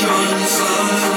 drums of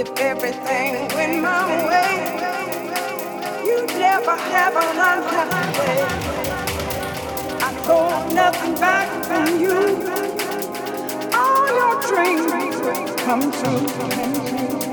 If everything went my way, you'd never have an unhappy day. I hold nothing back from you. All your dreams come true. Come true.